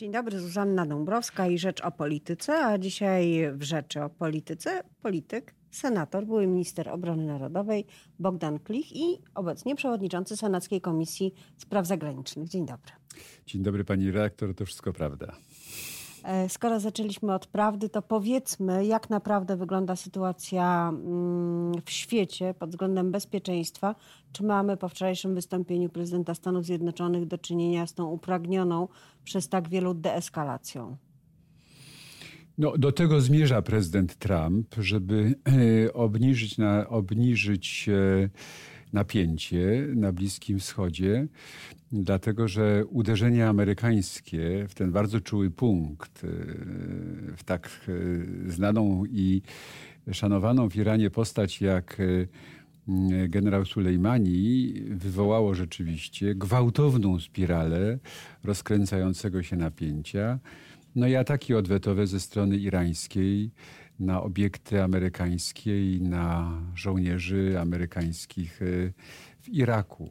Dzień dobry, Zuzanna Dąbrowska i Rzecz o Polityce, a dzisiaj w Rzeczy o Polityce polityk, senator, były minister obrony narodowej Bogdan Klich i obecnie przewodniczący Senackiej Komisji Spraw Zagranicznych. Dzień dobry. Dzień dobry pani redaktor, to wszystko prawda. E, skoro zaczęliśmy od prawdy, to powiedzmy, jak naprawdę wygląda sytuacja mm, w świecie pod względem bezpieczeństwa. Czy mamy po wczorajszym wystąpieniu prezydenta Stanów Zjednoczonych do czynienia z tą upragnioną przez tak wielu deeskalacją? No, do tego zmierza prezydent Trump, żeby e, obniżyć, na, obniżyć e, napięcie na Bliskim Wschodzie, dlatego że uderzenie amerykańskie w ten bardzo czuły punkt, e, w tak znaną i szanowaną w Iranie postać jak generał Sulejmani wywołało rzeczywiście gwałtowną spiralę rozkręcającego się napięcia. No i ataki odwetowe ze strony irańskiej na obiekty amerykańskie i na żołnierzy amerykańskich e, w Iraku.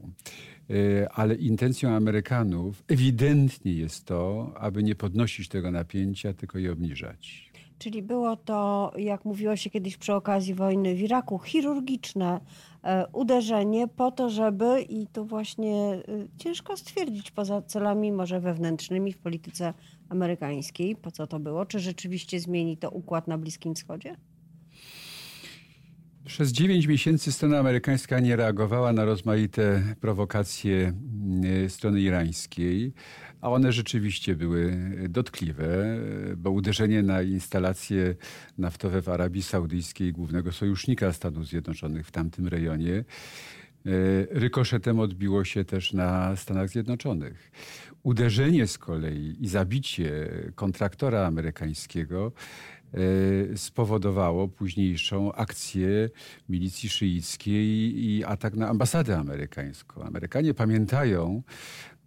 E, ale intencją Amerykanów ewidentnie jest to, aby nie podnosić tego napięcia, tylko je obniżać. Czyli było to, jak mówiło się kiedyś przy okazji wojny w Iraku, chirurgiczne e, uderzenie po to, żeby, i tu właśnie e, ciężko stwierdzić poza celami może wewnętrznymi w polityce amerykańskiej, po co to było, czy rzeczywiście zmieni to układ na Bliskim Wschodzie? Przez dziewięć miesięcy strona amerykańska nie reagowała na rozmaite prowokacje e, strony irańskiej, a one rzeczywiście były dotkliwe, bo uderzenie na instalacje naftowe w Arabii Saudyjskiej, głównego sojusznika Stanów Zjednoczonych w tamtym rejonie, rykoszetem odbiło się też na Stanach Zjednoczonych. Uderzenie z kolei i zabicie kontraktora amerykańskiego E, spowodowało późniejszą akcję milicji szyickiej i atak na ambasadę amerykańską. Amerykanie pamiętają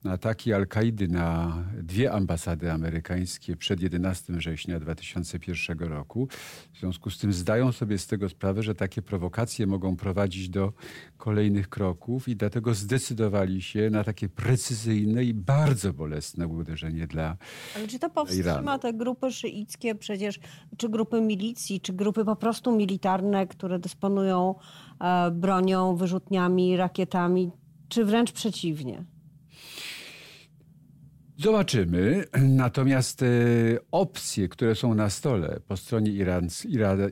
ataki Al-Kaidy na dwie ambasady amerykańskie przed 11 września 2001 roku. W związku z tym zdają sobie z tego sprawę, że takie prowokacje mogą prowadzić do kolejnych kroków i dlatego zdecydowali się na takie precyzyjne i bardzo bolesne uderzenie dla Ale czy to powstrzyma Iranu. te grupy szyickie przecież, czy grupy milicji, czy grupy po prostu militarne, które dysponują e, bronią, wyrzutniami, rakietami, czy wręcz przeciwnie? Zobaczymy. Natomiast e, opcje, które są na stole po stronie ira,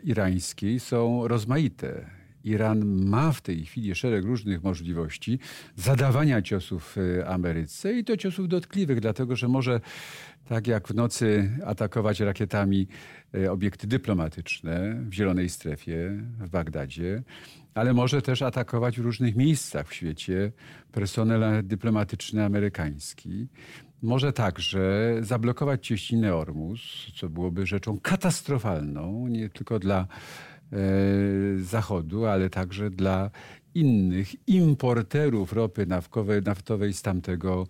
irańskiej są rozmaite. Iran ma w tej chwili szereg różnych możliwości zadawania ciosów e, Ameryce i to ciosów dotkliwych, dlatego że może tak jak w nocy atakować rakietami e, obiekty dyplomatyczne w Zielonej Strefie w Bagdadzie, ale może też atakować w różnych miejscach w świecie personel dyplomatyczny amerykański. Może także zablokować cieśninę Ormus, co byłoby rzeczą katastrofalną, nie tylko dla e, Zachodu, ale także dla innych importerów ropy naftowej, naftowej z tamtego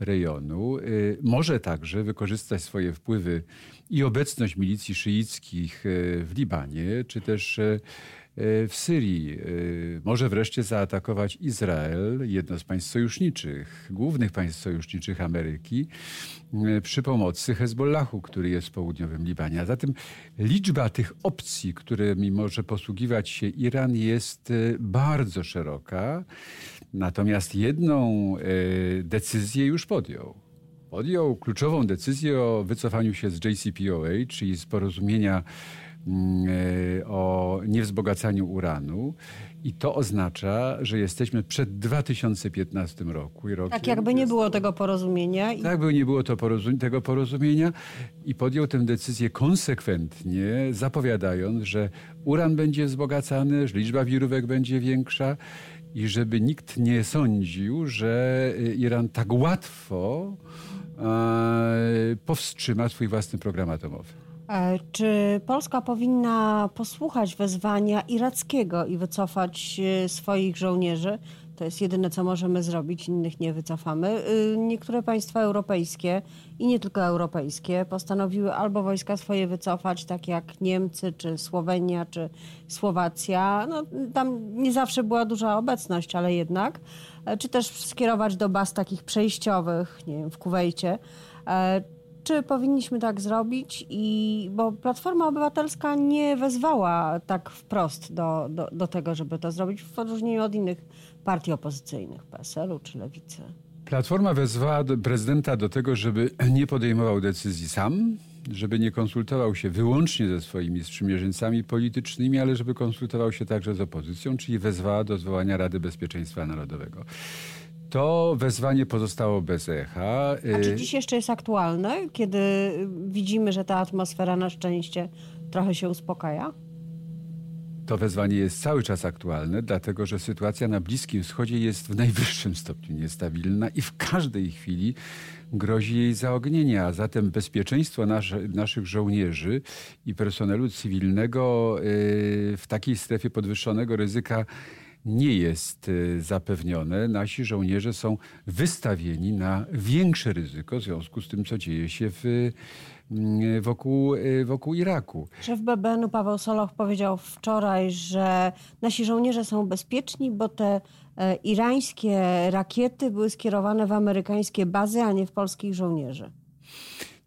rejonu. E, może także wykorzystać swoje wpływy i obecność milicji szyickich e, w Libanie, czy też w Syrii. Może wreszcie zaatakować Izrael, jedno z państw sojuszniczych, głównych państw sojuszniczych Ameryki, przy pomocy Hezbollahu, który jest w południowym Libanie. Zatem liczba tych opcji, którymi może posługiwać się Iran, jest bardzo szeroka. Natomiast jedną decyzję już podjął podjął kluczową decyzję o wycofaniu się z JCPOA, czyli z porozumienia mm, e, o niewzbogacaniu uranu. I to oznacza, że jesteśmy przed 2015 roku. Rokiem tak jakby nie było tego porozumienia. Tak jakby nie było to porozum tego porozumienia i podjął tę decyzję konsekwentnie, zapowiadając, że uran będzie wzbogacany, że liczba wirówek będzie większa i żeby nikt nie sądził, że Iran tak łatwo E, powstrzyma swój własny program atomowy. E, czy Polska powinna posłuchać wezwania irackiego i wycofać e, swoich żołnierzy? To jest jedyne, co możemy zrobić, innych nie wycofamy. Niektóre państwa europejskie i nie tylko europejskie postanowiły albo wojska swoje wycofać, tak jak Niemcy, czy Słowenia, czy Słowacja. No, tam nie zawsze była duża obecność, ale jednak. Czy też skierować do baz takich przejściowych, nie wiem, w Kuwejcie. Czy powinniśmy tak zrobić? I, bo Platforma Obywatelska nie wezwała tak wprost do, do, do tego, żeby to zrobić, w odróżnieniu od innych partii opozycyjnych, PSL-u czy Lewicy. Platforma wezwała prezydenta do tego, żeby nie podejmował decyzji sam, żeby nie konsultował się wyłącznie ze swoimi sprzymierzeńcami politycznymi, ale żeby konsultował się także z opozycją, czyli wezwała do zwołania Rady Bezpieczeństwa Narodowego. To wezwanie pozostało bez echa. A czy dziś jeszcze jest aktualne, kiedy widzimy, że ta atmosfera na szczęście trochę się uspokaja? To wezwanie jest cały czas aktualne, dlatego że sytuacja na Bliskim Wschodzie jest w najwyższym stopniu niestabilna i w każdej chwili grozi jej zaognienie, a zatem bezpieczeństwo nasze, naszych żołnierzy i personelu cywilnego y, w takiej strefie podwyższonego ryzyka nie jest y, zapewnione. Nasi żołnierze są wystawieni na większe ryzyko w związku z tym, co dzieje się w, mm, wokół, y, wokół Iraku. Szef BBN-u Paweł Soloch powiedział wczoraj, że nasi żołnierze są bezpieczni, bo te e, irańskie rakiety były skierowane w amerykańskie bazy, a nie w polskich żołnierzy.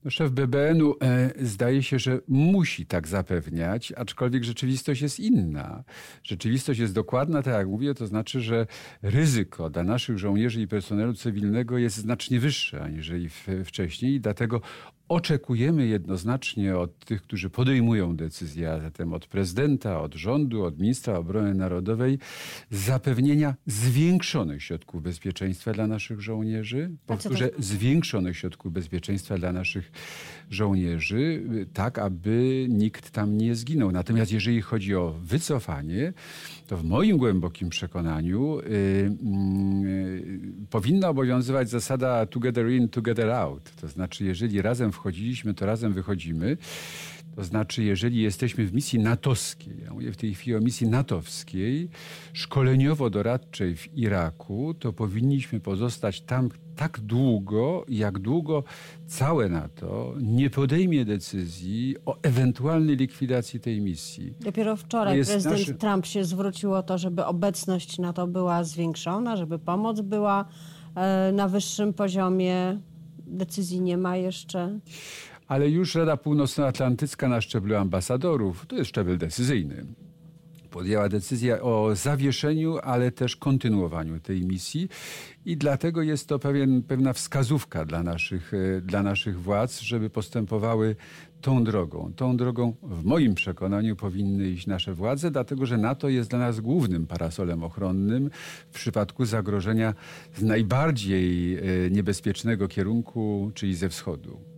No, szef BBN-u e, zdaje się, że musi tak zapewniać, aczkolwiek rzeczywistość jest inna. Rzeczywistość jest dokładna, tak jak mówię, to znaczy, że ryzyko dla naszych żołnierzy i personelu cywilnego jest znacznie wyższe aniżeli wcześniej i dlatego oczekujemy jednoznacznie od tych, którzy podejmują decyzje, a zatem od prezydenta, od rządu, od ministra obrony narodowej, zapewnienia zwiększonych środków bezpieczeństwa dla naszych żołnierzy. Powtórzę, zwiększonych środków bezpieczeństwa dla naszych żołnierzy, tak aby nikt tam nie zginął. Natomiast jeżeli chodzi o wycofanie, to w moim głębokim przekonaniu y, y, powinna obowiązywać zasada together in, together out. To znaczy, jeżeli razem wchodziliśmy, to razem wychodzimy. To znaczy, jeżeli jesteśmy w misji natowskiej, ja mówię w tej chwili o misji natowskiej, szkoleniowo-doradczej w Iraku, to powinniśmy pozostać tam tak długo, jak długo całe NATO nie podejmie decyzji o ewentualnej likwidacji tej misji. Dopiero wczoraj prezydent naszy... Trump się zwrócił o to, żeby obecność NATO była zwiększona, żeby pomoc była e, na wyższym poziomie. Decyzji nie ma jeszcze ale już Rada Północnoatlantycka na szczeblu ambasadorów, to jest szczebel decyzyjny, podjęła decyzję o zawieszeniu, ale też kontynuowaniu tej misji i dlatego jest to pewien, pewna wskazówka dla naszych, e, dla naszych władz, żeby postępowały tą drogą. Tą drogą w moim przekonaniu powinny iść nasze władze, dlatego że NATO jest dla nas głównym parasolem ochronnym w przypadku zagrożenia z najbardziej e, niebezpiecznego kierunku, czyli ze wschodu.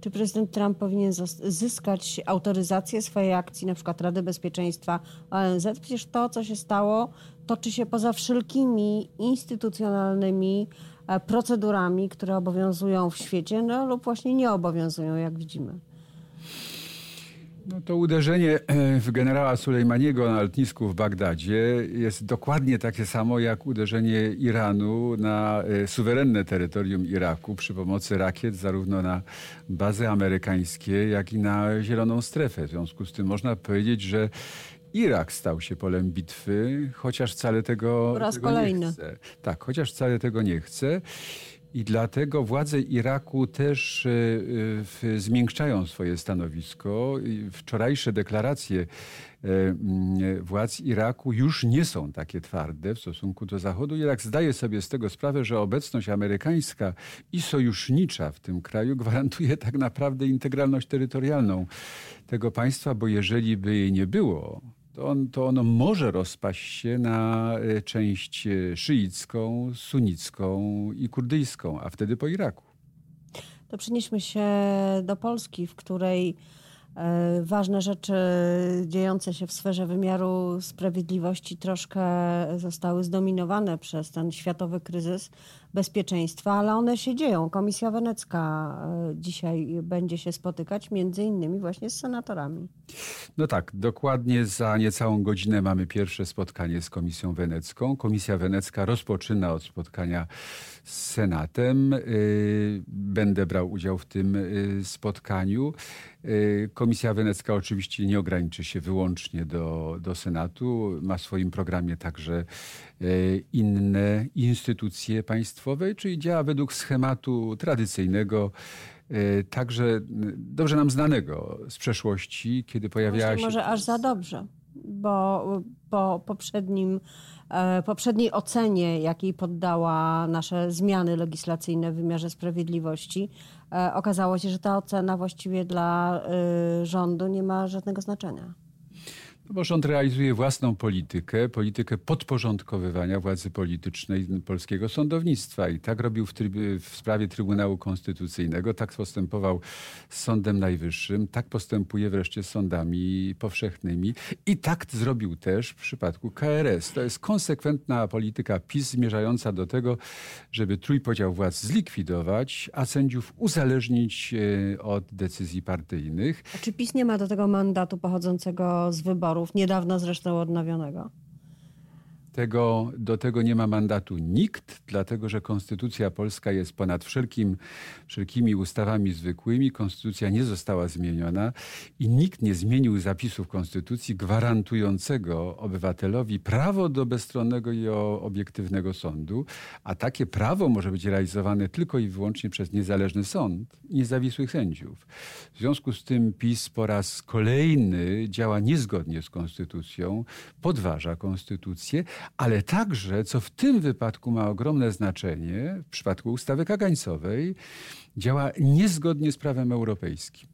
Czy prezydent Trump powinien zyskać autoryzację swojej akcji, na przykład Rady Bezpieczeństwa ONZ? Przecież to, co się stało, toczy się poza wszelkimi instytucjonalnymi e, procedurami, które obowiązują w świecie, no lub właśnie nie obowiązują, jak widzimy. No to uderzenie e, w generała Sulejmaniego na lotnisku w Bagdadzie jest dokładnie takie samo jak uderzenie Iranu na e, suwerenne terytorium Iraku przy pomocy rakiet zarówno na bazy amerykańskie, jak i na zieloną strefę. W związku z tym można powiedzieć, że Irak stał się polem bitwy, chociaż wcale tego, po raz tego kolejny. nie chce. Tak, chociaż wcale tego nie chce. I dlatego władze Iraku też e, zmiękczają swoje stanowisko. Wczorajsze deklaracje e, władz Iraku już nie są takie twarde w stosunku do Zachodu. Irak zdaje sobie z tego sprawę, że obecność amerykańska i sojusznicza w tym kraju gwarantuje tak naprawdę integralność terytorialną tego państwa, bo jeżeli by jej nie było, to, on, to ono może rozpaść się na e, część e, szyicką, sunnicką i kurdyjską, a wtedy po Iraku. To przenieśmy się do Polski, w której e, ważne rzeczy dziejące się w sferze wymiaru sprawiedliwości troszkę zostały zdominowane przez ten światowy kryzys bezpieczeństwa, ale one się dzieją. Komisja Wenecka e, dzisiaj będzie się spotykać między innymi właśnie z senatorami. No tak, dokładnie za niecałą godzinę mamy pierwsze spotkanie z Komisją Wenecką. Komisja Wenecka rozpoczyna od spotkania z Senatem. E, będę brał udział w tym e, spotkaniu. Komisja Wenecka oczywiście nie ograniczy się wyłącznie do, do Senatu. Ma w swoim programie także inne instytucje państwowe, czyli działa według schematu tradycyjnego także dobrze nam znanego z przeszłości, kiedy pojawiała Właśnie się... może aż za dobrze, bo po poprzednim, poprzedniej ocenie, jakiej poddała nasze zmiany legislacyjne w wymiarze sprawiedliwości, okazało się, że ta ocena właściwie dla rządu nie ma żadnego znaczenia. Bo rząd realizuje własną politykę, politykę podporządkowywania władzy politycznej polskiego sądownictwa. I tak robił w, w, sprawie Trybunału Konstytucyjnego, tak postępował z Sądem Najwyższym, tak postępuje wreszcie z sądami powszechnymi. I tak zrobił też w przypadku KRS. To jest konsekwentna polityka PiS zmierzająca do tego, żeby trójpodział władz zlikwidować, a sędziów uzależnić e, od decyzji partyjnych. A czy PiS nie ma do tego mandatu pochodzącego z wyborów? Wyborów, niedawno zresztą odnowionego. Tego, do tego nie ma mandatu nikt, dlatego że konstytucja polska jest ponad wszelkim, wszelkimi ustawami zwykłymi. Konstytucja nie została zmieniona i nikt nie zmienił zapisów konstytucji gwarantującego obywatelowi prawo do bezstronnego i obiektywnego sądu, a takie prawo może być realizowane tylko i wyłącznie przez niezależny sąd niezawisłych sędziów. W związku z tym PiS po raz kolejny działa niezgodnie z konstytucją, podważa konstytucję, ale także, co w tym wypadku ma ogromne znaczenie, w przypadku ustawy kagańcowej, działa niezgodnie z prawem europejskim.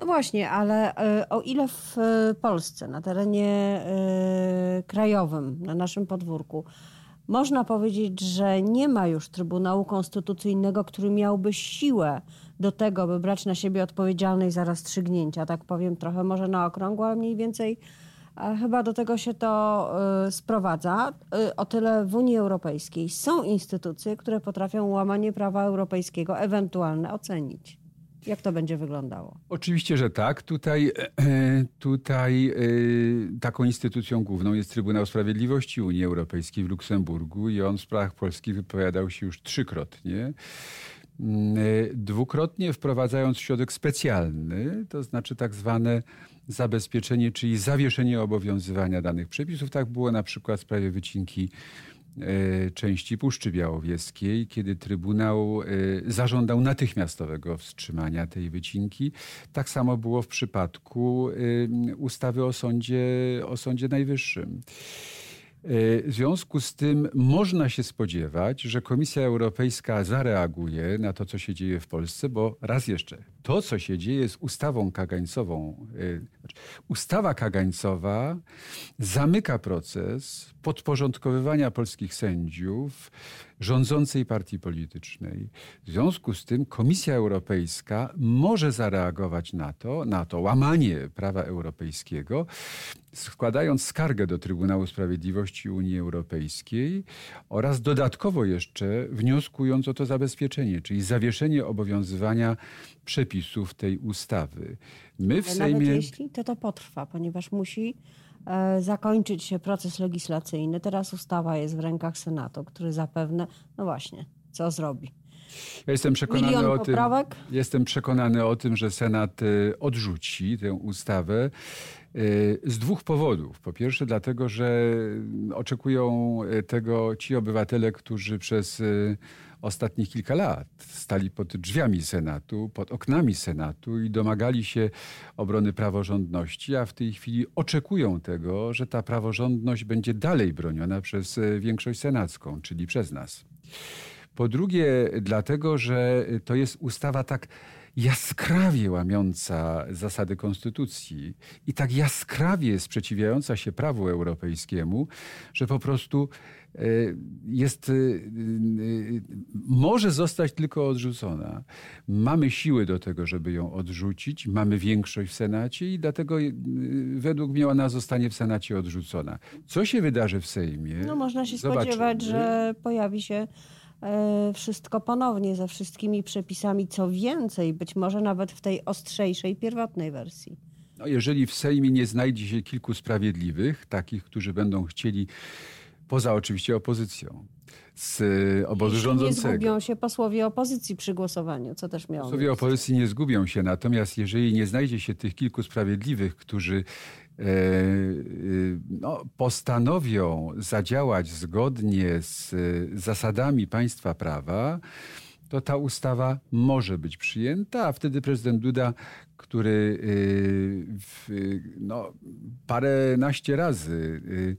No właśnie, ale e, o ile w e, Polsce, na terenie e, krajowym, na naszym podwórku, można powiedzieć, że nie ma już Trybunału Konstytucyjnego, który miałby siłę do tego, by brać na siebie odpowiedzialność za rozstrzygnięcia, tak powiem trochę może na okrągło, ale mniej więcej Chyba do tego się to y, sprowadza. Y, o tyle w Unii Europejskiej są instytucje, które potrafią łamanie prawa europejskiego ewentualne ocenić. Jak to będzie wyglądało? Oczywiście, że tak. Tutaj, tutaj y, taką instytucją główną jest Trybunał Sprawiedliwości Unii Europejskiej w Luksemburgu i on w sprawach polskich wypowiadał się już trzykrotnie. Mm, dwukrotnie wprowadzając środek specjalny, to znaczy tak zwane zabezpieczenie, czyli zawieszenie obowiązywania danych przepisów. Tak było na przykład w sprawie wycinki e, części Puszczy Białowieskiej, kiedy Trybunał e, zażądał natychmiastowego wstrzymania tej wycinki. Tak samo było w przypadku e, ustawy o Sądzie, o Sądzie Najwyższym. W związku z tym można się spodziewać, że Komisja Europejska zareaguje na to, co się dzieje w Polsce, bo raz jeszcze, to, co się dzieje z ustawą kagańcową, y, znaczy, ustawa kagańcowa zamyka proces podporządkowywania polskich sędziów rządzącej partii politycznej. W związku z tym Komisja Europejska może zareagować na to, na to łamanie prawa europejskiego, składając skargę do Trybunału Sprawiedliwości Unii Europejskiej oraz dodatkowo jeszcze wnioskując o to zabezpieczenie, czyli zawieszenie obowiązywania przepisów tej ustawy. My w Ale Sejmie... Nawet jeśli to to potrwa, ponieważ musi zakończyć się proces legislacyjny. Teraz ustawa jest w rękach Senatu, który zapewne, no właśnie, co zrobi. Ja jestem przekonany o tym, jestem przekonany o tym, że Senat e, odrzuci tę ustawę e, z dwóch powodów. Po pierwsze, dlatego, że oczekują tego ci obywatele, którzy przez ostatnich kilka lat stali pod drzwiami Senatu, pod oknami Senatu i domagali się obrony praworządności, a w tej chwili oczekują tego, że ta praworządność będzie dalej broniona przez e, większość senacką, czyli przez nas. Po drugie, dlatego, że to jest ustawa tak jaskrawie łamiąca zasady konstytucji i tak jaskrawie sprzeciwiająca się prawu europejskiemu, że po prostu jest, e, e, może zostać tylko odrzucona. Mamy siły do tego, żeby ją odrzucić, mamy większość w Senacie i dlatego według mnie ona zostanie w Senacie odrzucona. Co się wydarzy w Sejmie? No można się Zobaczymy. spodziewać, że pojawi się E, wszystko ponownie ze wszystkimi przepisami, co więcej, być może nawet w tej ostrzejszej, pierwotnej wersji. No, jeżeli w Sejmie nie znajdzie się kilku sprawiedliwych, takich, którzy będą chcieli, poza oczywiście opozycją, z obozu Jeśli rządzącego. Nie zgubią się posłowie opozycji przy głosowaniu, co też miało Posłowie miejsce. opozycji nie zgubią się, natomiast jeżeli nie znajdzie się tych kilku sprawiedliwych, którzy E, e, no, postanowią zadziałać zgodnie z zasadami państwa prawa, to ta ustawa może być przyjęta, a wtedy prezydent Duda, który y, w, no, paręnaście razy y,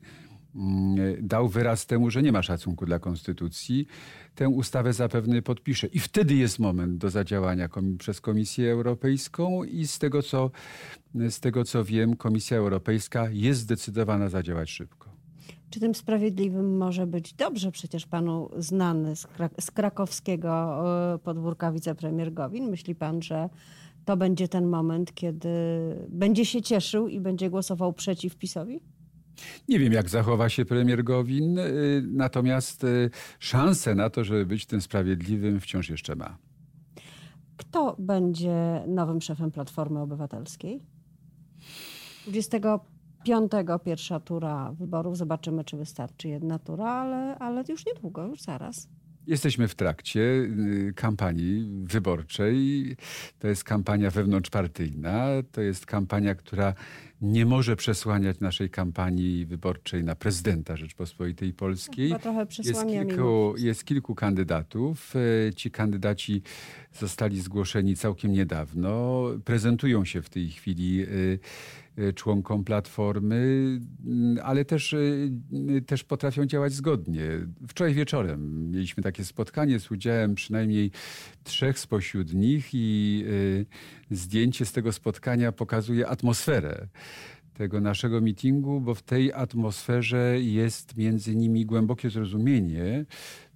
dał wyraz temu, że nie ma szacunku dla konstytucji, tę ustawę zapewne podpisze. I wtedy jest moment do zadziałania przez Komisję Europejską i z tego, co, z tego co wiem, Komisja Europejska jest zdecydowana zadziałać szybko. Czy tym sprawiedliwym może być dobrze przecież panu znany z, krak z krakowskiego e, podwórka wicepremier Gowin? Myśli pan, że to będzie ten moment, kiedy będzie się cieszył i będzie głosował przeciw PiSowi? Nie wiem, jak zachowa się premier Gowin, e, natomiast e, szanse na to, żeby być tym sprawiedliwym, wciąż jeszcze ma. Kto będzie nowym szefem Platformy Obywatelskiej? 20 piątego pierwsza tura wyborów. Zobaczymy, czy wystarczy jedna tura, ale, ale już niedługo, już zaraz. Jesteśmy w trakcie y, kampanii wyborczej. To jest kampania wewnątrzpartyjna. To jest kampania, która nie może przesłaniać naszej kampanii wyborczej na prezydenta Rzeczpospolitej Polskiej. Jest kilku, jest kilku kandydatów. Y, ci kandydaci zostali zgłoszeni całkiem niedawno. Prezentują się w tej chwili Y, członkom Platformy, mm, ale też, y, y, też potrafią działać zgodnie. Wczoraj wieczorem mieliśmy takie spotkanie z udziałem przynajmniej trzech spośród nich i zdjęcie z tego spotkania pokazuje atmosferę tego naszego meetingu, bo w tej atmosferze jest między nimi głębokie zrozumienie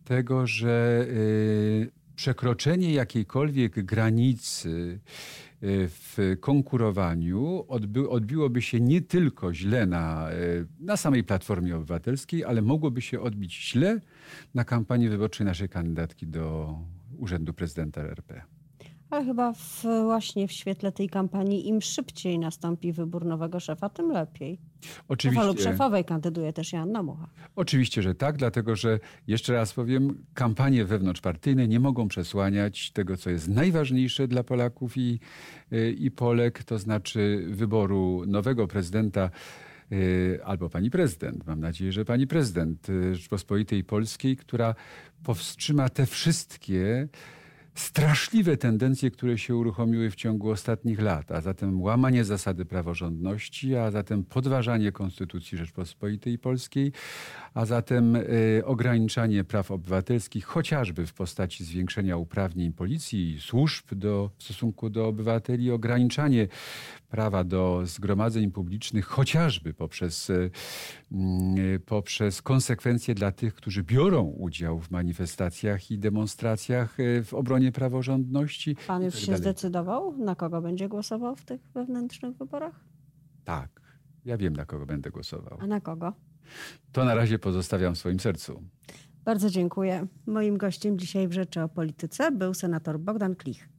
tego, że przekroczenie jakiejkolwiek granicy Y, w konkurowaniu odbi odbiłoby się nie tylko źle na, y, na samej Platformie Obywatelskiej, ale mogłoby się odbić źle na kampanii wyborczej naszej kandydatki do Urzędu Prezydenta RP. Ale chyba w, właśnie w świetle tej kampanii im szybciej nastąpi wybór nowego szefa, tym lepiej. Oczywiście. Szefa lub szefowej kandyduje też Joanna Mucha. Oczywiście, że tak, dlatego że jeszcze raz powiem, kampanie wewnątrzpartyjne nie mogą przesłaniać tego, co jest najważniejsze dla Polaków i, y, i Polek, to znaczy wyboru nowego prezydenta y, albo pani prezydent, mam nadzieję, że pani prezydent y, Rzeczpospolitej Polskiej, która powstrzyma te wszystkie straszliwe tendencje, które się uruchomiły w ciągu ostatnich lat, a zatem łamanie zasady praworządności, a zatem podważanie Konstytucji Rzeczpospolitej Polskiej, a zatem y, ograniczanie praw obywatelskich, chociażby w postaci zwiększenia uprawnień policji i służb do, w stosunku do obywateli, ograniczanie prawa do zgromadzeń publicznych, chociażby poprzez, y, poprzez konsekwencje dla tych, którzy biorą udział w manifestacjach i demonstracjach w obronie praworządności. Pan już tak się dalej. zdecydował, na kogo będzie głosował w tych wewnętrznych wyborach? Tak, ja wiem, na kogo będę głosował. A na kogo? To na razie pozostawiam w swoim sercu. Bardzo dziękuję. Moim gościem dzisiaj w Rzeczy o Polityce był senator Bogdan Klich.